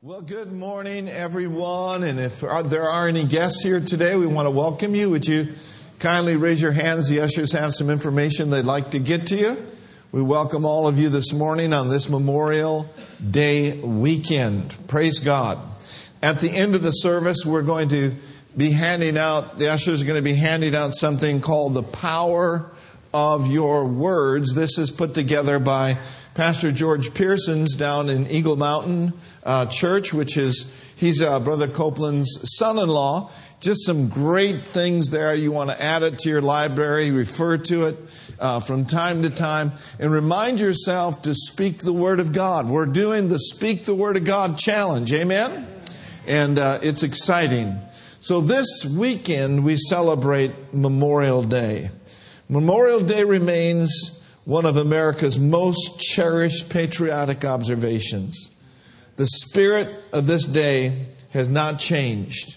Well, good morning, everyone. And if there are any guests here today, we want to welcome you. Would you kindly raise your hands? The ushers have some information they'd like to get to you. We welcome all of you this morning on this Memorial Day weekend. Praise God. At the end of the service, we're going to be handing out, the ushers are going to be handing out something called the power of your words. This is put together by Pastor George Pearsons down in Eagle Mountain uh, Church, which is, he's uh, Brother Copeland's son in law. Just some great things there. You want to add it to your library, refer to it uh, from time to time, and remind yourself to speak the Word of God. We're doing the Speak the Word of God challenge. Amen? And uh, it's exciting. So this weekend we celebrate Memorial Day. Memorial Day remains one of America's most cherished patriotic observations. The spirit of this day has not changed.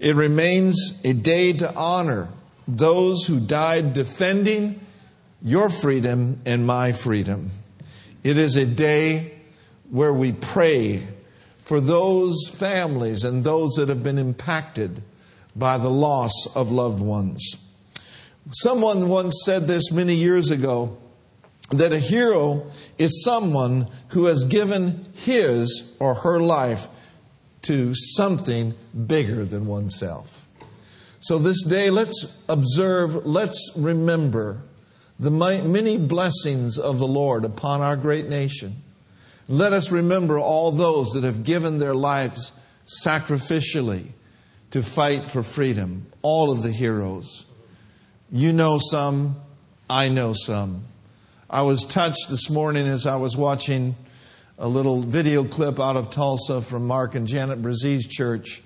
It remains a day to honor those who died defending your freedom and my freedom. It is a day where we pray for those families and those that have been impacted by the loss of loved ones. Someone once said this many years ago that a hero is someone who has given his or her life to something bigger than oneself. So this day, let's observe, let's remember the many blessings of the Lord upon our great nation. Let us remember all those that have given their lives sacrificially to fight for freedom, all of the heroes. You know some, I know some. I was touched this morning as I was watching a little video clip out of Tulsa from Mark and Janet Brazee's church,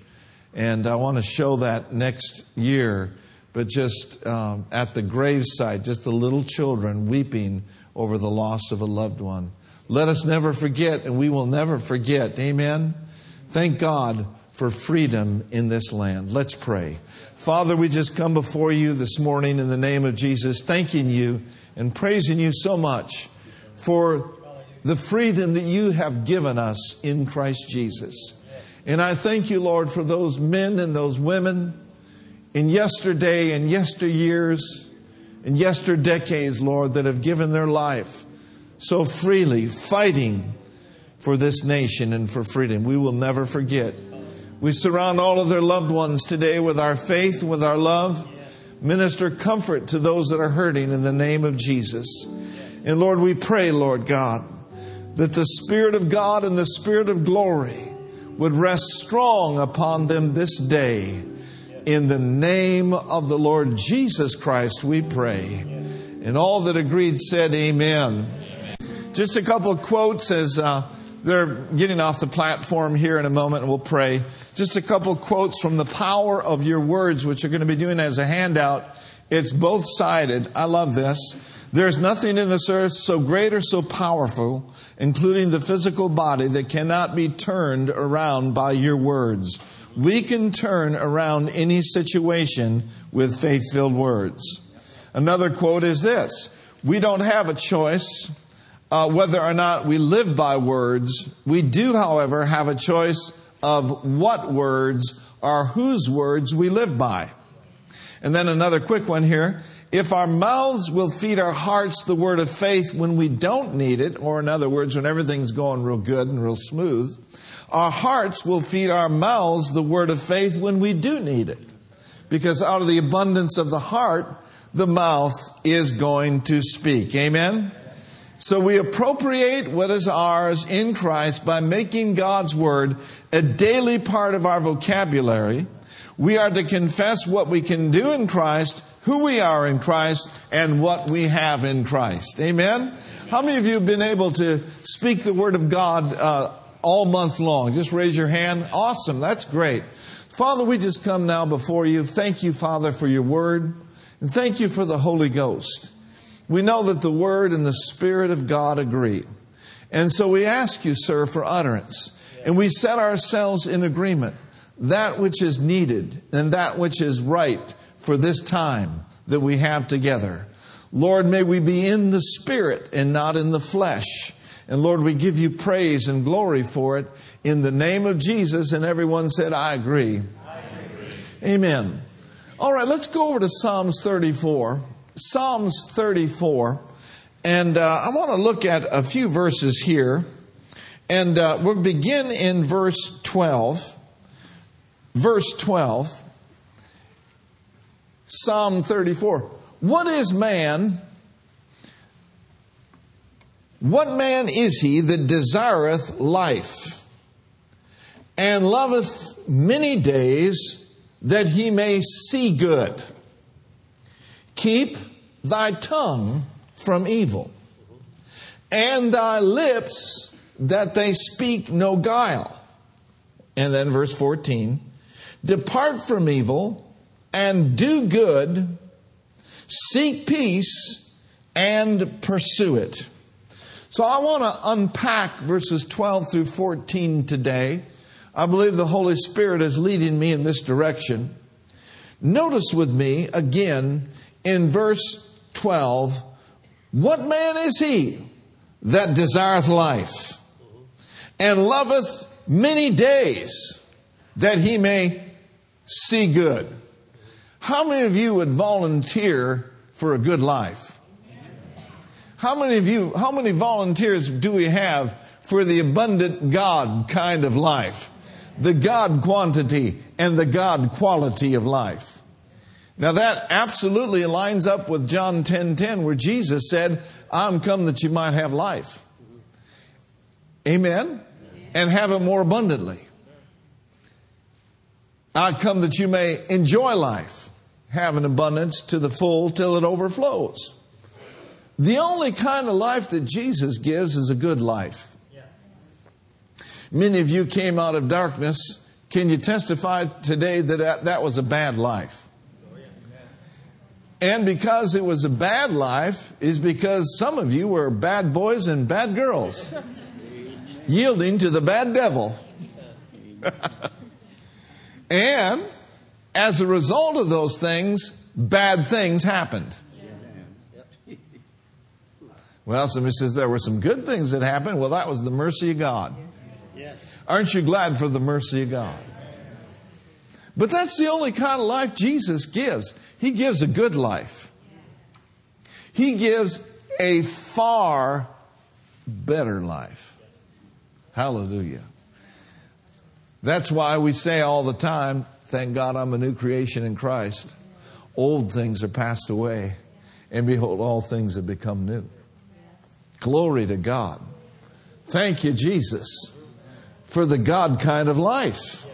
and I want to show that next year. But just um, at the gravesite, just the little children weeping over the loss of a loved one. Let us never forget, and we will never forget. Amen. Thank God for freedom in this land. Let's pray. Father, we just come before you this morning in the name of Jesus, thanking you and praising you so much for the freedom that you have given us in Christ Jesus. And I thank you, Lord, for those men and those women in yesterday and yesteryears and yesterdecades, Lord, that have given their life so freely, fighting for this nation and for freedom. We will never forget. We surround all of their loved ones today with our faith, with our love. Minister comfort to those that are hurting in the name of Jesus. And Lord, we pray, Lord God, that the Spirit of God and the Spirit of glory would rest strong upon them this day. In the name of the Lord Jesus Christ, we pray. And all that agreed said, Amen. Just a couple of quotes as uh, they're getting off the platform here in a moment, and we'll pray. Just a couple quotes from the power of your words, which you're going to be doing as a handout. It's both sided. I love this. There's nothing in this earth so great or so powerful, including the physical body, that cannot be turned around by your words. We can turn around any situation with faith filled words. Another quote is this We don't have a choice uh, whether or not we live by words. We do, however, have a choice of what words or whose words we live by. And then another quick one here. If our mouths will feed our hearts the word of faith when we don't need it, or in other words, when everything's going real good and real smooth, our hearts will feed our mouths the word of faith when we do need it. Because out of the abundance of the heart, the mouth is going to speak. Amen? So we appropriate what is ours in Christ by making God's Word a daily part of our vocabulary. We are to confess what we can do in Christ, who we are in Christ, and what we have in Christ. Amen? How many of you have been able to speak the Word of God uh, all month long? Just raise your hand. Awesome. That's great. Father, we just come now before you. Thank you, Father, for your Word. And thank you for the Holy Ghost. We know that the Word and the Spirit of God agree. And so we ask you, sir, for utterance. And we set ourselves in agreement that which is needed and that which is right for this time that we have together. Lord, may we be in the Spirit and not in the flesh. And Lord, we give you praise and glory for it in the name of Jesus. And everyone said, I agree. I agree. Amen. All right, let's go over to Psalms 34. Psalms 34. And uh, I want to look at a few verses here. And uh, we'll begin in verse 12. Verse 12. Psalm 34. What is man? What man is he that desireth life and loveth many days that he may see good? Keep thy tongue from evil and thy lips that they speak no guile. And then verse 14 Depart from evil and do good, seek peace and pursue it. So I want to unpack verses 12 through 14 today. I believe the Holy Spirit is leading me in this direction. Notice with me again in verse 12 what man is he that desireth life and loveth many days that he may see good? How many of you would volunteer for a good life? How many of you, how many volunteers do we have for the abundant God kind of life? The God quantity and the God quality of life. Now that absolutely lines up with John 10:10 10, 10, where Jesus said, "I'm come that you might have life." Amen. And have it more abundantly. I come that you may enjoy life, have an abundance to the full till it overflows. The only kind of life that Jesus gives is a good life. Many of you came out of darkness. Can you testify today that that was a bad life? And because it was a bad life, is because some of you were bad boys and bad girls, yielding to the bad devil. and as a result of those things, bad things happened. Well, somebody says there were some good things that happened. Well, that was the mercy of God. Yes. Aren't you glad for the mercy of God? But that's the only kind of life Jesus gives. He gives a good life. He gives a far better life. Hallelujah. That's why we say all the time, thank God I'm a new creation in Christ. Old things are passed away, and behold, all things have become new. Glory to God. Thank you, Jesus, for the God kind of life.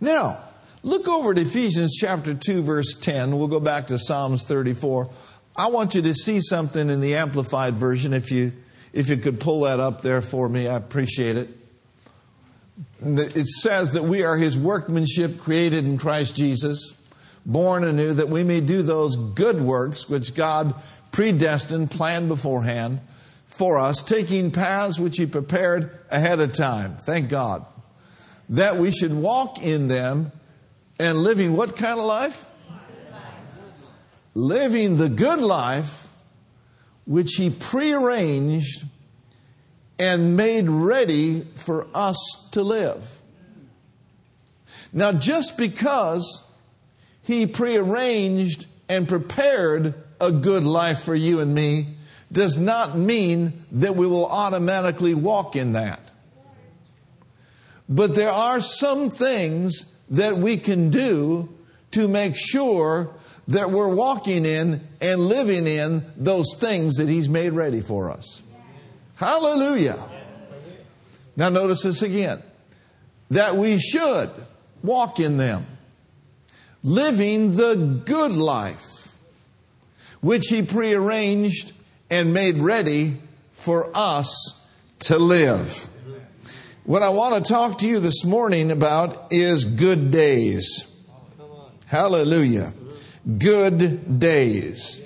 Now, look over at Ephesians chapter 2, verse 10. We'll go back to Psalms 34. I want you to see something in the Amplified Version. If you, if you could pull that up there for me, I appreciate it. It says that we are His workmanship created in Christ Jesus, born anew, that we may do those good works which God predestined, planned beforehand for us, taking paths which He prepared ahead of time. Thank God. That we should walk in them and living what kind of life? Living the good life which He prearranged and made ready for us to live. Now, just because He prearranged and prepared a good life for you and me does not mean that we will automatically walk in that. But there are some things that we can do to make sure that we're walking in and living in those things that He's made ready for us. Hallelujah. Now, notice this again that we should walk in them, living the good life which he prearranged and made ready for us to live. What I want to talk to you this morning about is good days. Hallelujah. Good days.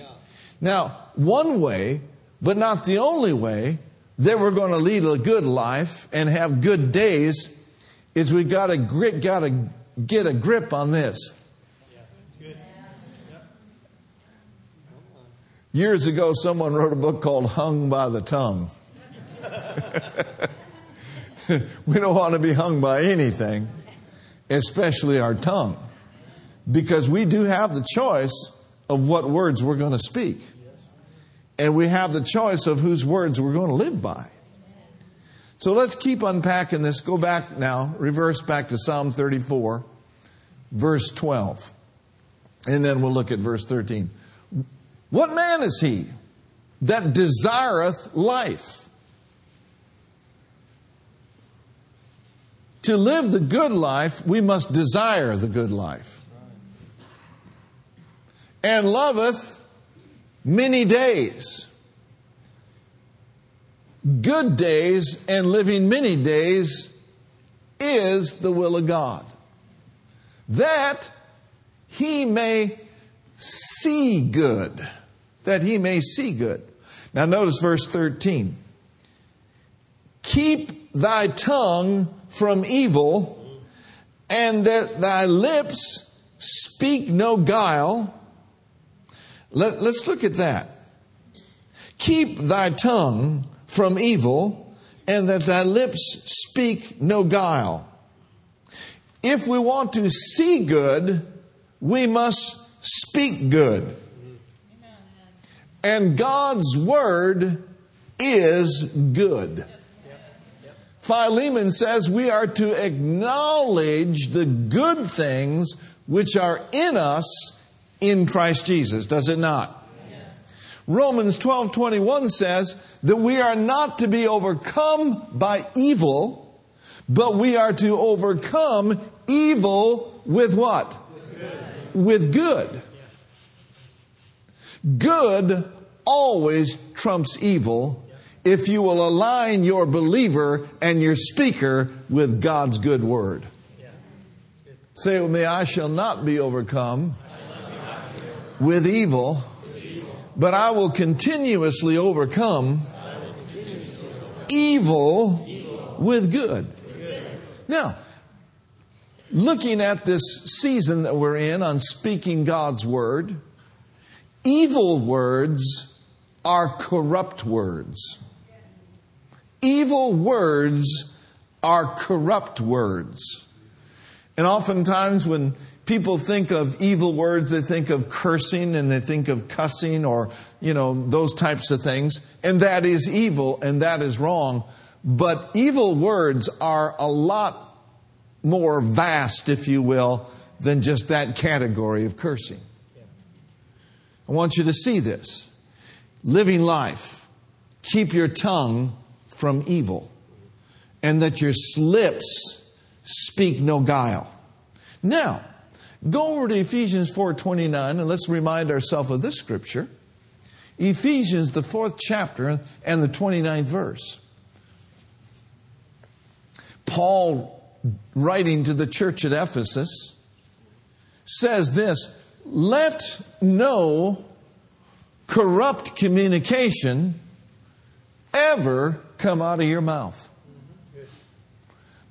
Now, one way, but not the only way, that we're going to lead a good life and have good days is we got to got to get a grip on this. Years ago, someone wrote a book called Hung by the Tongue. we don't want to be hung by anything, especially our tongue, because we do have the choice of what words we're going to speak. And we have the choice of whose words we're going to live by. So let's keep unpacking this. Go back now, reverse back to Psalm 34, verse 12. And then we'll look at verse 13. What man is he that desireth life? To live the good life, we must desire the good life. And loveth many days. Good days and living many days is the will of God. That he may see good. That he may see good. Now notice verse 13. Keep thy tongue from evil, and that thy lips speak no guile. Let, us look at that. Keep thy tongue from evil, and that thy lips speak no guile. If we want to see good, we must speak good. And God's word is good. Philemon says we are to acknowledge the good things which are in us in Christ Jesus, does it not? Romans 12:21 says that we are not to be overcome by evil, but we are to overcome evil with what? with good. Good always trumps evil if you will align your believer and your speaker with God's good word. Say with me, I shall not be overcome with evil, but I will continuously overcome evil with good. Now, looking at this season that we're in on speaking God's word, evil words are corrupt words. Evil words are corrupt words. And oftentimes when people think of evil words, they think of cursing and they think of cussing or, you know, those types of things. And that is evil and that is wrong. But evil words are a lot more vast, if you will, than just that category of cursing. I want you to see this. Living life, keep your tongue from evil, and that your lips speak no guile. Now, go over to Ephesians 4:29 and let's remind ourselves of this scripture. Ephesians the 4th chapter and the 29th verse. Paul writing to the church at Ephesus, says this Let no corrupt communication ever come out of your mouth,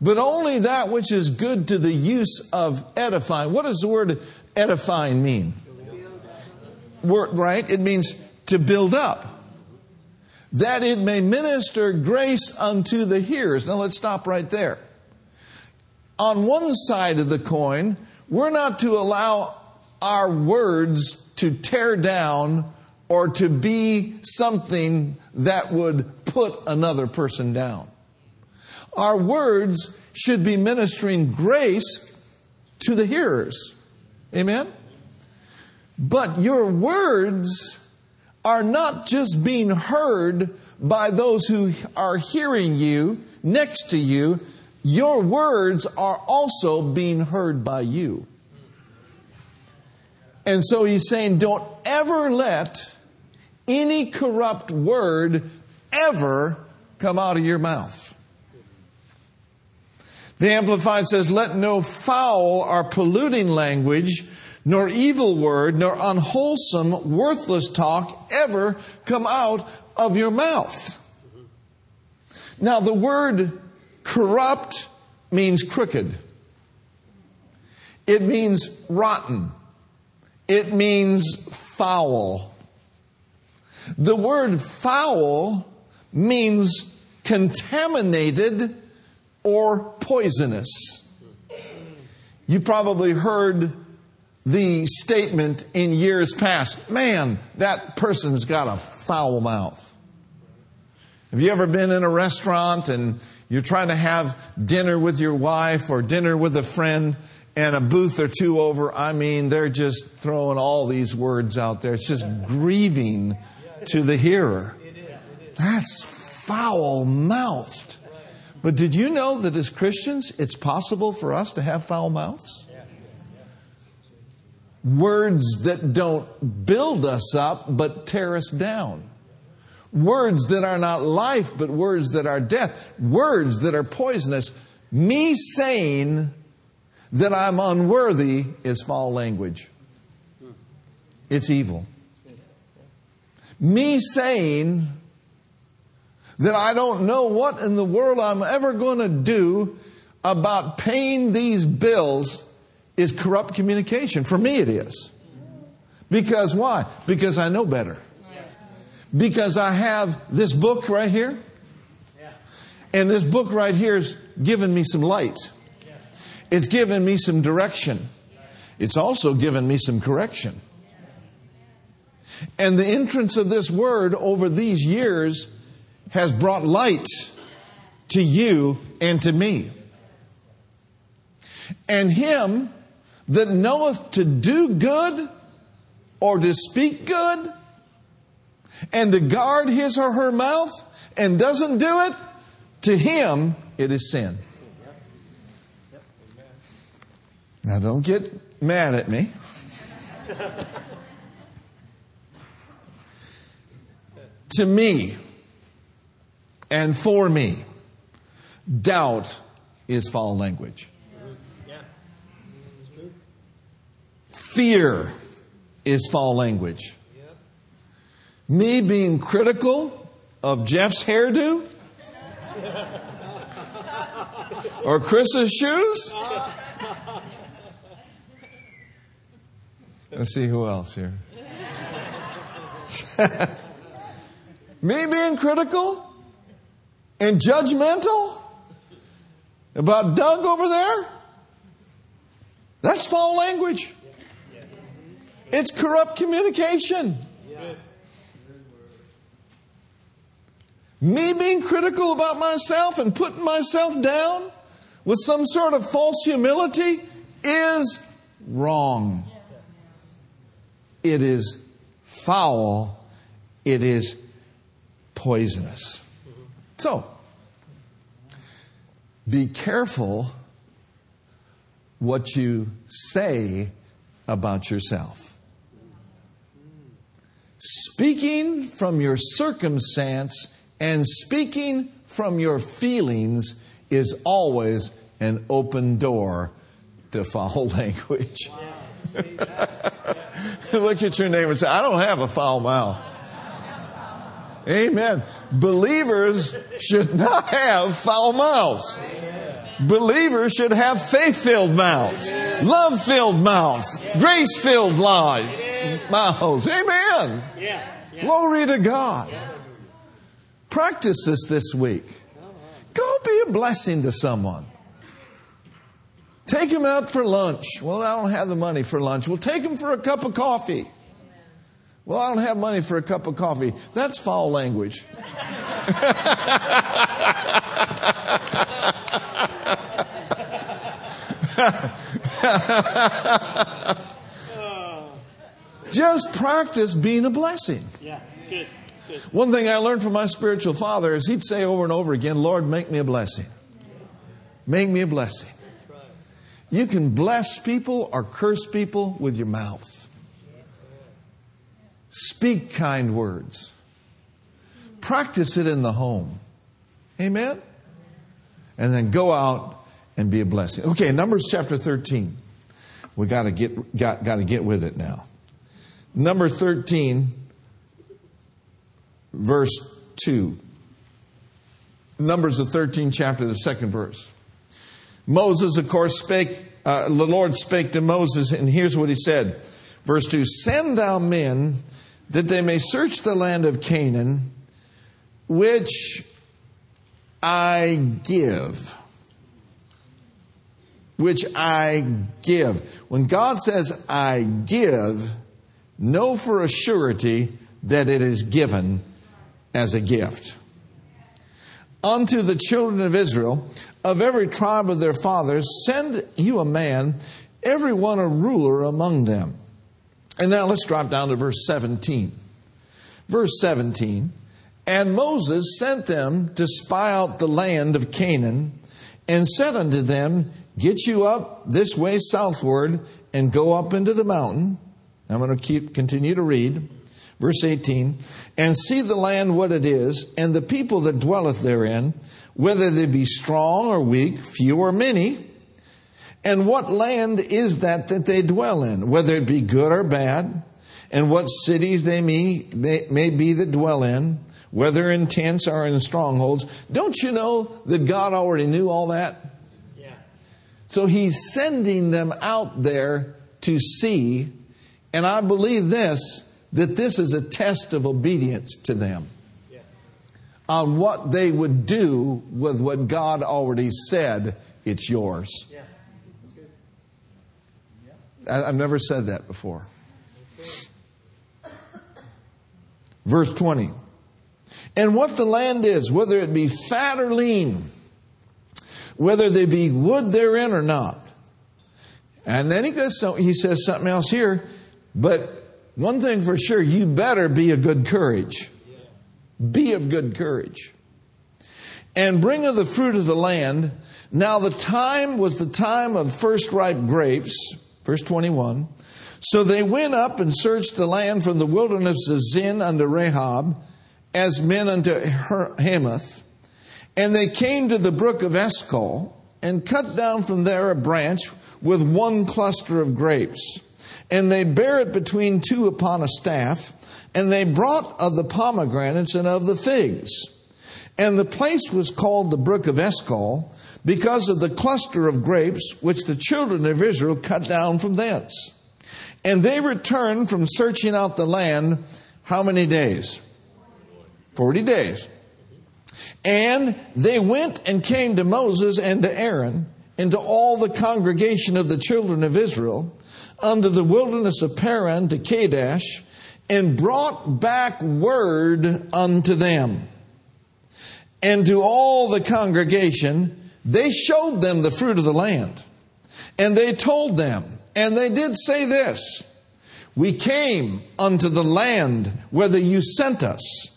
but only that which is good to the use of edifying. What does the word edifying mean? Word, right? It means to build up. That it may minister grace unto the hearers. Now let's stop right there on one side of the coin, we're not to allow our words to tear down or to be something that would put another person down. Our words should be ministering grace to the hearers. Amen? But your words are not just being heard by those who are hearing you next to you, your words are also being heard by you. And so he's saying, don't ever let any corrupt word ever come out of your mouth. The Amplified says, let no foul or polluting language, nor evil word, nor unwholesome, worthless talk ever come out of your mouth. Now, the word Corrupt means crooked. It means rotten. It means foul. The word foul means contaminated, or poisonous. You probably heard the statement in years past man, that person's got a foul mouth. Have you ever been in a restaurant and you're trying to have dinner with your wife or dinner with a friend and a booth or two over? I mean, they're just throwing all these words out there. It's just grieving to the hearer. That's foul mouthed. But did you know that as Christians, it's possible for us to have foul mouths? Words that don't build us up, but tear us down. Words that are not life, but words that are death. Words that are poisonous. Me saying that I'm unworthy is foul language. It's evil. Me saying that I don't know what in the world I'm ever going to do about paying these bills is corrupt communication. For me, it is. Because why? Because I know better. Because I have this book right here. And this book right here has given me some light. It's given me some direction. It's also given me some correction. And the entrance of this word over these years has brought light to you and to me. And him that knoweth to do good or to speak good and to guard his or her mouth and doesn't do it, to him it is sin. Now don't get mad at me. To me and for me, doubt is foul language. Fear is foul language. Me being critical of Jeff's hairdo or Chris's shoes. Let's see who else here. Me being critical and judgmental about Doug over there. That's foul language. It's corrupt communication. Me being critical about myself and putting myself down with some sort of false humility is wrong. It is foul. It is poisonous. So, be careful what you say about yourself. Speaking from your circumstance and speaking from your feelings is always an open door to foul language. Look at your neighbor and say, I don't have a foul mouth. Amen. Believers should not have foul mouths. Believers should have faith filled mouths, love filled mouths, grace filled lives mouths. Amen. Glory to God. Practice this this week. Go be a blessing to someone. Take them out for lunch. Well, I don't have the money for lunch. Well, take them for a cup of coffee. Well, I don't have money for a cup of coffee. That's foul language. Just practice being a blessing. Yeah, it's good. good. One thing I learned from my spiritual father is he'd say over and over again, Lord, make me a blessing. Make me a blessing. You can bless people or curse people with your mouth. Speak kind words. Practice it in the home. Amen? And then go out and be a blessing. Okay, Numbers chapter 13. We got to get got, got to get with it now. Number 13, verse 2. Numbers the 13th chapter, the second verse. Moses, of course, spake, uh, the Lord spake to Moses, and here's what he said. Verse 2 Send thou men that they may search the land of Canaan, which I give. Which I give. When God says, I give, know for a surety that it is given as a gift. Unto the children of Israel, of every tribe of their fathers, send you a man, every one a ruler among them. And now let's drop down to verse 17. Verse 17 And Moses sent them to spy out the land of Canaan, and said unto them, Get you up this way southward, and go up into the mountain. I'm going to keep continue to read. Verse 18, and see the land what it is, and the people that dwelleth therein, whether they be strong or weak, few or many, and what land is that that they dwell in, whether it be good or bad, and what cities they may, may, may be that dwell in, whether in tents or in strongholds. Don't you know that God already knew all that? Yeah. So he's sending them out there to see, and I believe this, that this is a test of obedience to them yeah. on what they would do with what God already said, it's yours. Yeah. I've never said that before. Verse 20. And what the land is, whether it be fat or lean, whether there be wood therein or not. And then he goes, so he says something else here, but one thing for sure, you better be of good courage. Be of good courage. And bring of the fruit of the land. Now the time was the time of first ripe grapes, Verse 21. So they went up and searched the land from the wilderness of Zin unto Rehob, as men unto Hamath. And they came to the brook of Eshcol, and cut down from there a branch with one cluster of grapes. And they bare it between two upon a staff, and they brought of the pomegranates and of the figs. And the place was called the brook of Eshcol, because of the cluster of grapes which the children of Israel cut down from thence. And they returned from searching out the land how many days? Forty days. And they went and came to Moses and to Aaron and to all the congregation of the children of Israel unto the wilderness of Paran to Kadesh and brought back word unto them and to all the congregation they showed them the fruit of the land. And they told them, and they did say this We came unto the land whither you sent us,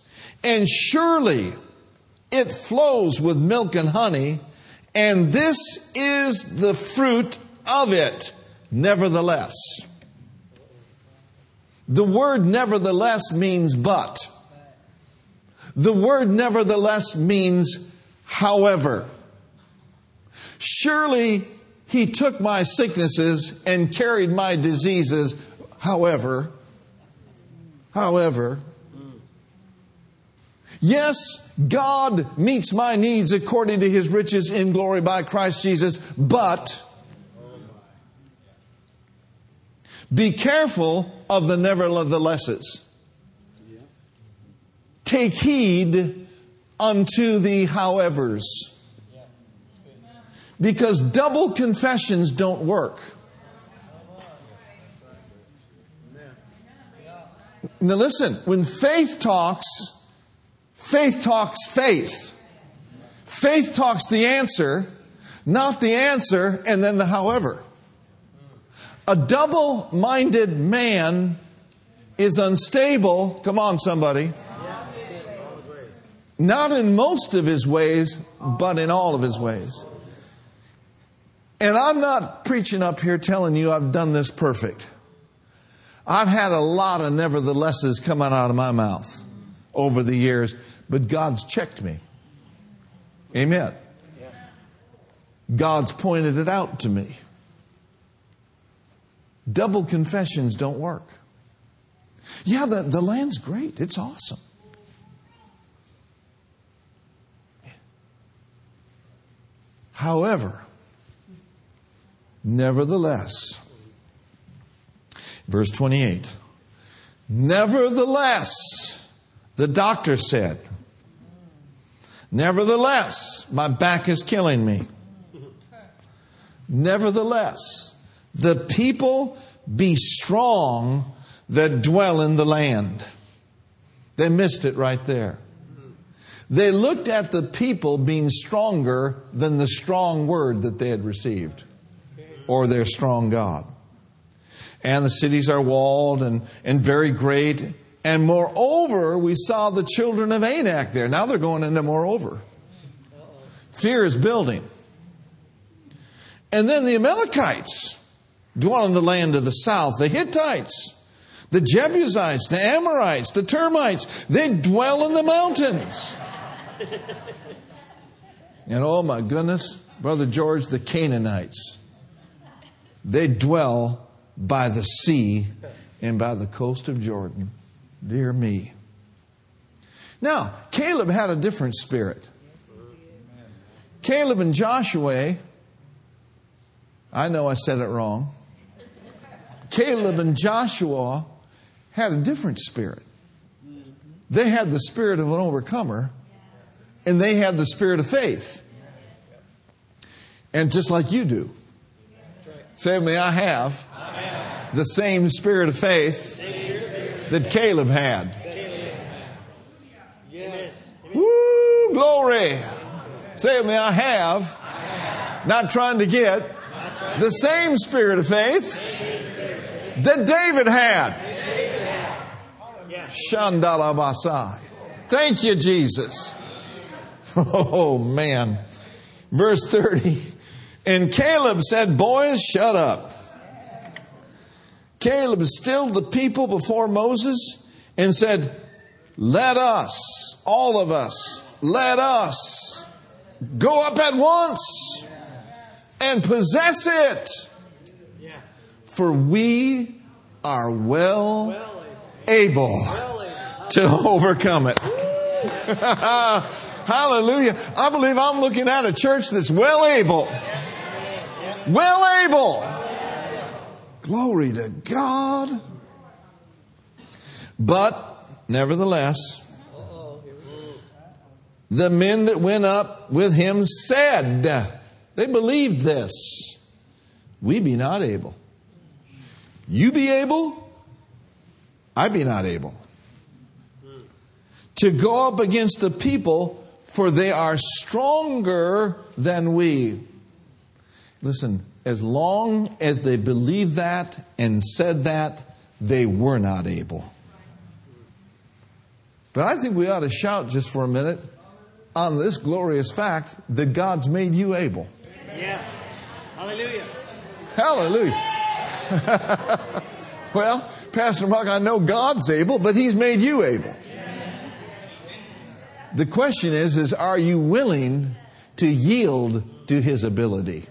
and surely it flows with milk and honey, and this is the fruit of it, nevertheless. The word nevertheless means but. The word nevertheless means however. Surely he took my sicknesses and carried my diseases. However, however, yes, God meets my needs according to his riches in glory by Christ Jesus, but be careful of the neverthelesses. Take heed unto the howevers because double confessions don't work. Now, listen, when faith talks, faith talks faith. Faith talks the answer, not the answer and then the however. A double minded man is unstable. Come on, somebody. Not in most of his ways, but in all of his ways. And I'm not preaching up here telling you I've done this perfect. I've had a lot of neverthelesses coming out of my mouth over the years, but God's checked me. Amen. God's pointed it out to me. Double confessions don't work. Yeah, the, the land's great. It's awesome. However, Nevertheless, verse 28 Nevertheless, the doctor said, Nevertheless, my back is killing me. Nevertheless, the people be strong that dwell in the land. They missed it right there. They looked at the people being stronger than the strong word that they had received or their strong God. And the cities are walled and, and very great. And moreover, we saw the children of Anak there. Now they're going into moreover. Fear is building. And then the Amalekites dwell in the land of the south, the Hittites, the Jebusites, the Amorites, the termites, they dwell in the mountains. and oh my goodness, Brother George, the Canaanites, they dwell by the sea and by the coast of Jordan. Dear me. Now, Caleb had a different spirit. Caleb and Joshua, I know I said it wrong. Caleb and Joshua had a different spirit. They had the spirit of an overcomer, and they had the spirit of faith. And just like you do. Say me, I have the same spirit of faith that Caleb had. Woo, glory. Say me, I have, not trying to get, the same spirit of faith that David had. Shandalabasai. Thank you, Jesus. Oh, man. Verse 30. And Caleb said, Boys, shut up. Caleb stilled the people before Moses and said, Let us, all of us, let us go up at once and possess it. For we are well able to overcome it. Hallelujah. I believe I'm looking at a church that's well able. Well able. Glory to God. But, nevertheless, the men that went up with him said, they believed this, we be not able. You be able, I be not able to go up against the people, for they are stronger than we. Listen, as long as they believed that and said that, they were not able. But I think we ought to shout just for a minute on this glorious fact that God's made you able. Yeah. Hallelujah. Hallelujah. well, Pastor Mark, I know God's able, but He's made you able. The question is, is are you willing to yield to His ability?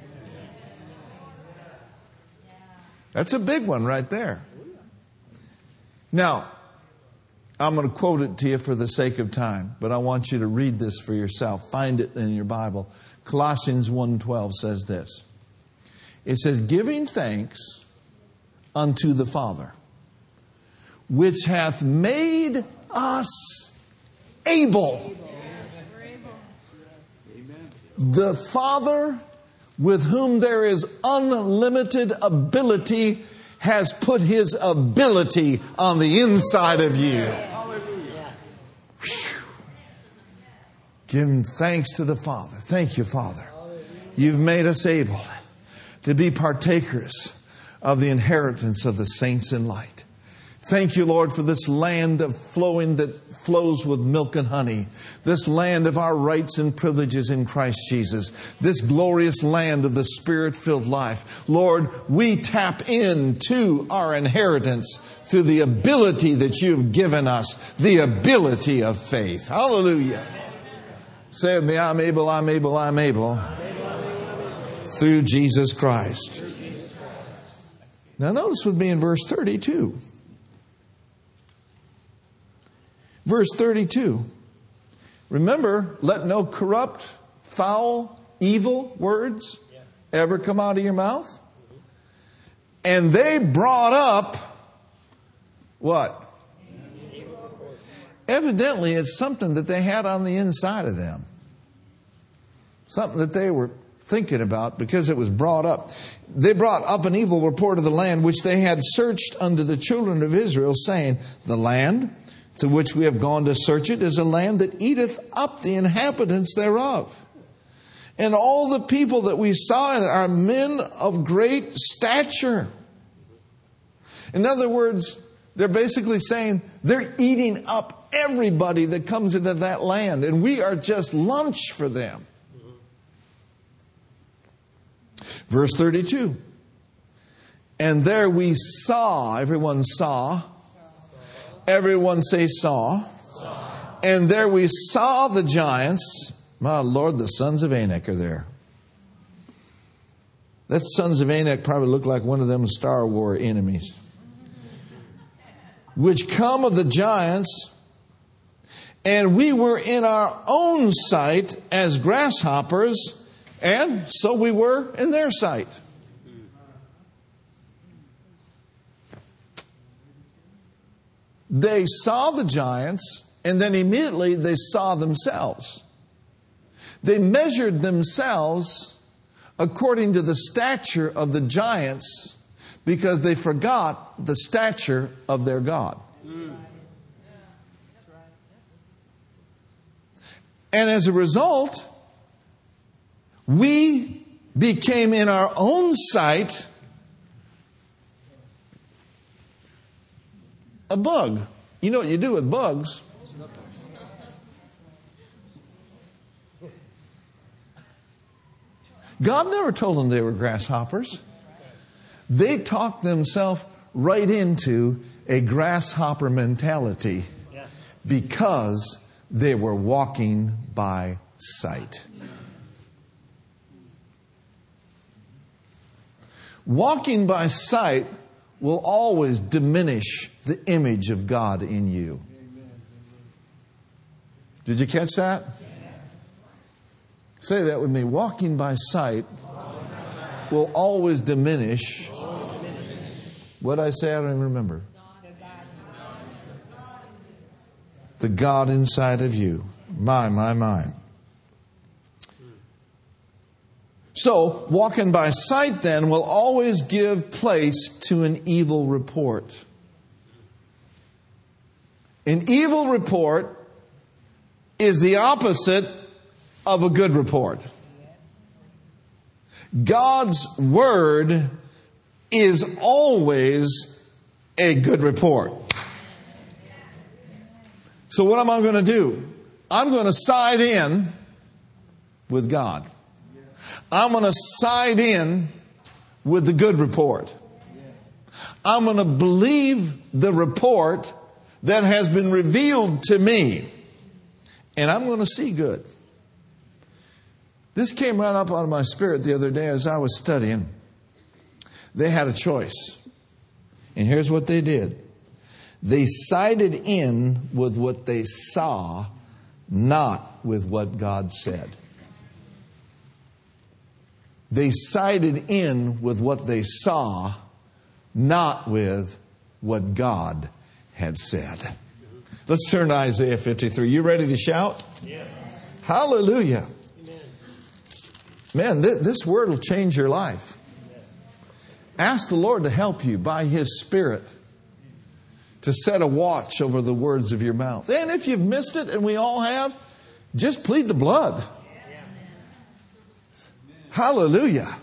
That's a big one right there. Now, I'm going to quote it to you for the sake of time, but I want you to read this for yourself. Find it in your Bible. Colossians 1:12 says this. It says, "Giving thanks unto the Father, which hath made us able. The Father, with whom there is unlimited ability, has put his ability on the inside of you. Give thanks to the Father. Thank you, Father. You've made us able to be partakers of the inheritance of the saints in light. Thank you, Lord, for this land of flowing that flows with milk and honey. This land of our rights and privileges in Christ Jesus. This glorious land of the spirit filled life. Lord, we tap into our inheritance through the ability that you've given us, the ability of faith. Hallelujah. Say with me, I'm able, I'm able, I'm able. Through Jesus Christ. Now, notice with me in verse 32. Verse 32. Remember, let no corrupt, foul, evil words ever come out of your mouth. And they brought up what? Evidently, it's something that they had on the inside of them. something that they were thinking about because it was brought up. They brought up an evil report of the land which they had searched unto the children of Israel, saying, The land through which we have gone to search it is a land that eateth up the inhabitants thereof. And all the people that we saw in it are men of great stature. In other words, they're basically saying they're eating up everybody that comes into that land, and we are just lunch for them. Verse 32. And there we saw, everyone saw. Everyone say saw. And there we saw the giants. My Lord, the sons of Anak are there. That sons of Anak probably look like one of them Star War enemies. Which come of the giants, and we were in our own sight as grasshoppers and so we were in their sight. They saw the giants, and then immediately they saw themselves. They measured themselves according to the stature of the giants because they forgot the stature of their God. And as a result, we became in our own sight a bug. You know what you do with bugs? God never told them they were grasshoppers. They talked themselves right into a grasshopper mentality because they were walking by sight. Walking by sight will always diminish the image of God in you. Did you catch that? Say that with me. Walking by sight will always diminish. What I say, I don't even remember. The God inside of you. My, my, my. So, walking by sight then will always give place to an evil report. An evil report is the opposite of a good report. God's word is always a good report. So, what am I going to do? I'm going to side in with God. I'm going to side in with the good report. I'm going to believe the report that has been revealed to me. And I'm going to see good. This came right up out of my spirit the other day as I was studying. They had a choice. And here's what they did they sided in with what they saw, not with what God said. They sided in with what they saw, not with what God had said. Let's turn to Isaiah 53. You ready to shout? Yes. Hallelujah. Amen. Man, th- this word will change your life. Ask the Lord to help you by His Spirit to set a watch over the words of your mouth. And if you've missed it, and we all have, just plead the blood. Hallelujah.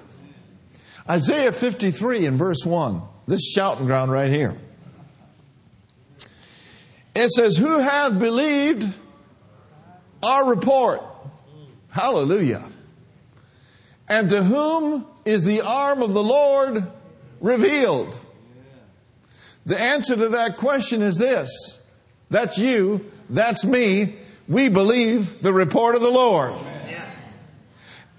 Isaiah 53 and verse 1. This shouting ground right here. It says, Who hath believed our report? Hallelujah. And to whom is the arm of the Lord revealed? The answer to that question is this. That's you. That's me. We believe the report of the Lord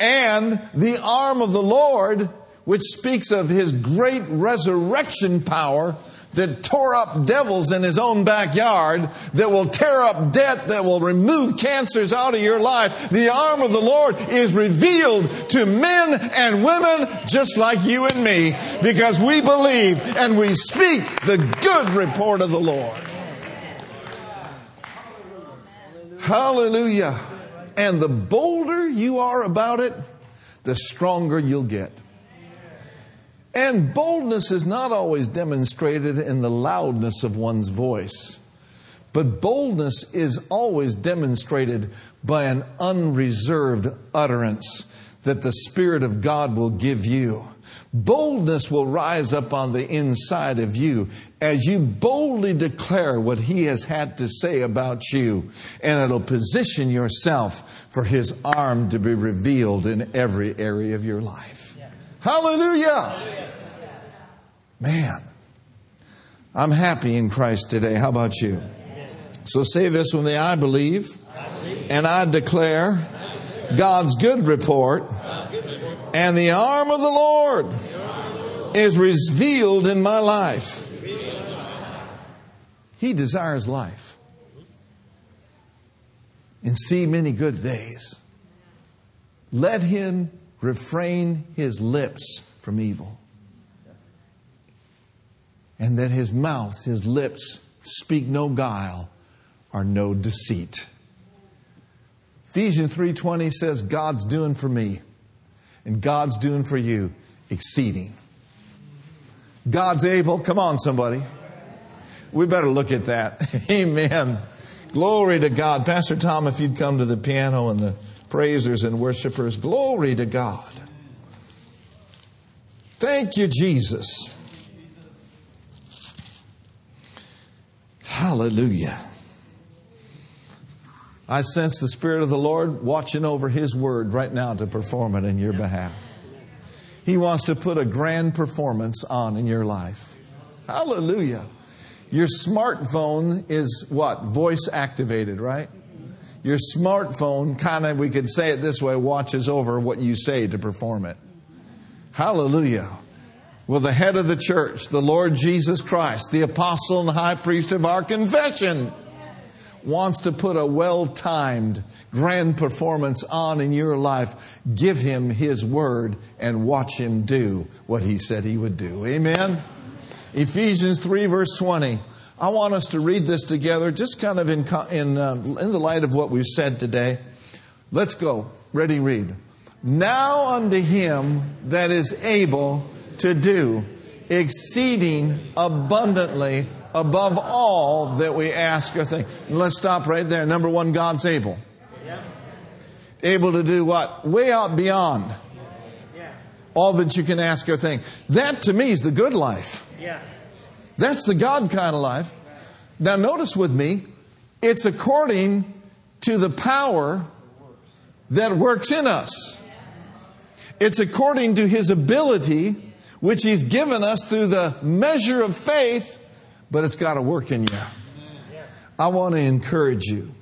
and the arm of the Lord, which speaks of his great resurrection power that tore up devils in his own backyard, that will tear up debt, that will remove cancers out of your life. The arm of the Lord is revealed to men and women just like you and me because we believe and we speak the good report of the Lord. Hallelujah. And the bolder you are about it, the stronger you'll get. And boldness is not always demonstrated in the loudness of one's voice, but boldness is always demonstrated by an unreserved utterance that the Spirit of God will give you. Boldness will rise up on the inside of you as you boldly declare what He has had to say about you, and it'll position yourself for His arm to be revealed in every area of your life. Hallelujah! Man, I'm happy in Christ today. How about you? So say this with me I believe, and I declare God's good report, and the arm of the Lord is revealed in my life. He desires life and see many good days. Let him refrain his lips from evil and that his mouth, his lips, speak no guile or no deceit. Ephesians 3:20 says God's doing for me and God's doing for you exceeding. God's able. Come on somebody. We better look at that. Amen. Glory to God. Pastor Tom if you'd come to the piano and the praisers and worshipers. Glory to God. Thank you Jesus. Hallelujah. I sense the Spirit of the Lord watching over His word right now to perform it in your behalf. He wants to put a grand performance on in your life. Hallelujah. Your smartphone is what? Voice activated, right? Your smartphone, kind of, we could say it this way, watches over what you say to perform it. Hallelujah. Well, the head of the church, the Lord Jesus Christ, the apostle and high priest of our confession, wants to put a well timed grand performance on in your life. Give him his word and watch him do what he said he would do. Amen? Ephesians 3, verse 20. I want us to read this together, just kind of in, in, uh, in the light of what we've said today. Let's go. Ready, read. Now unto him that is able to do exceeding abundantly above all that we ask or think. let's stop right there. Number one, God's able. Able to do what? Way out beyond all that you can ask or think. That to me is the good life. That's the God kind of life. Now, notice with me, it's according to the power that works in us. It's according to His ability which He's given us through the measure of faith, but it's got to work in you. I want to encourage you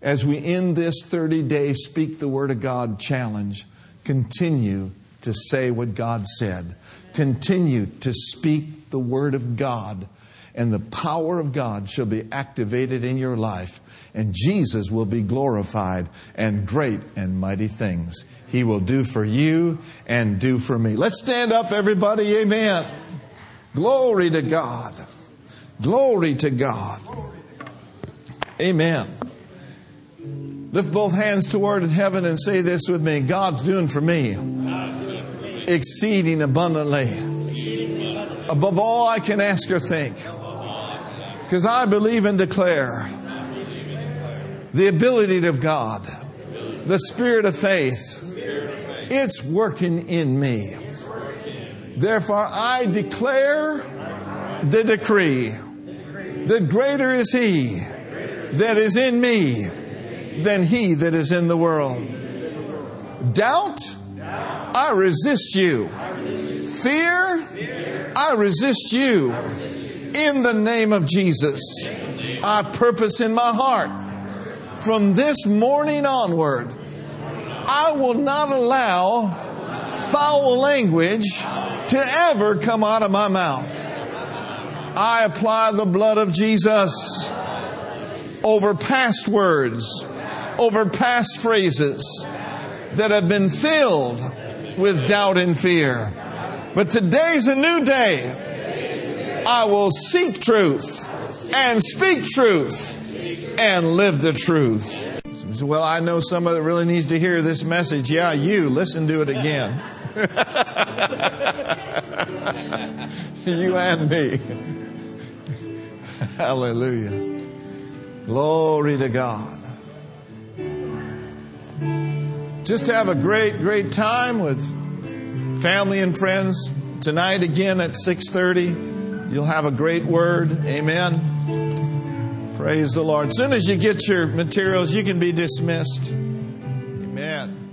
as we end this 30 day Speak the Word of God challenge, continue to say what God said. Continue to speak the Word of God, and the power of God shall be activated in your life, and Jesus will be glorified, and great and mighty things he will do for you and do for me. Let's stand up, everybody. Amen. Glory to God. Glory to God. Amen. Lift both hands toward heaven and say this with me God's doing for me exceeding abundantly above all I can ask or think. Because I believe and declare the ability of God, the spirit of faith it's working in me. Therefore, I declare the decree that greater is He that is in me than He that is in the world. Doubt, I resist you. Fear, I resist you. In the name of Jesus, I purpose in my heart from this morning onward I will not allow foul language to ever come out of my mouth. I apply the blood of Jesus over past words, over past phrases that have been filled with doubt and fear. But today's a new day. I will seek truth and speak truth and live the truth well, I know somebody that really needs to hear this message. Yeah, you. Listen to it again. you and me. Hallelujah. Glory to God. Just have a great, great time with family and friends tonight again at 6:30. You'll have a great word. Amen. Praise the Lord. As soon as you get your materials, you can be dismissed. Amen.